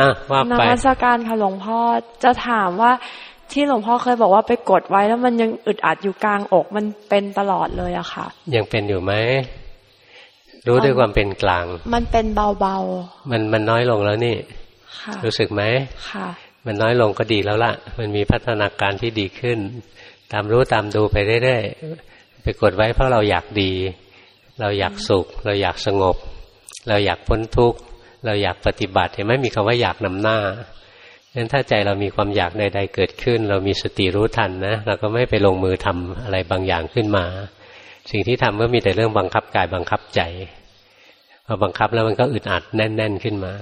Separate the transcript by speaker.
Speaker 1: อะว่าไป
Speaker 2: นมัสการค่ะหลวงพ่อจะถามว่าที่หลวงพ่อเคยบอกว่าไปกดไว้แล้วมันยังอึดอัดอยู่กลางอกมันเป็นตลอดเลยอะค่ะ
Speaker 1: ยังเป็นอยู่ไหมรู้ด้วยความเป็นกลาง
Speaker 2: มันเป็นเบา
Speaker 1: มันมันน้อยลงแล้วนี่
Speaker 2: ๆค่ะ
Speaker 1: รู้สึกไหม
Speaker 2: ค่ะ
Speaker 1: มันน้อยลงก็ดีแล้วล่ะ มันมีพัฒนาการที่ดีขึ้น ตามรู้ตามดูไปเรื่อยๆไปกดไว้เพราะเราอยากดี เราอยากสุข เราอยากสงบ เราอยากพ้นทุกข์ เราอยากปฏิบัติเห็นไหมมีคำว่าอยากนำหน้างั้นถ้าใจเรามีความอยากใด ๆ เกิดขึ้น เรามีสติรู้ทันนะเราก็ไม่ไปลงมือทำอะไรบางอย่างขึ้นมา สิ่งที่ทำก็มีแต่เรื่องบังคับกายบังคับใจพอบังคับแล้วมันก็อึดอัดแน่น ๆ ขึ้นมา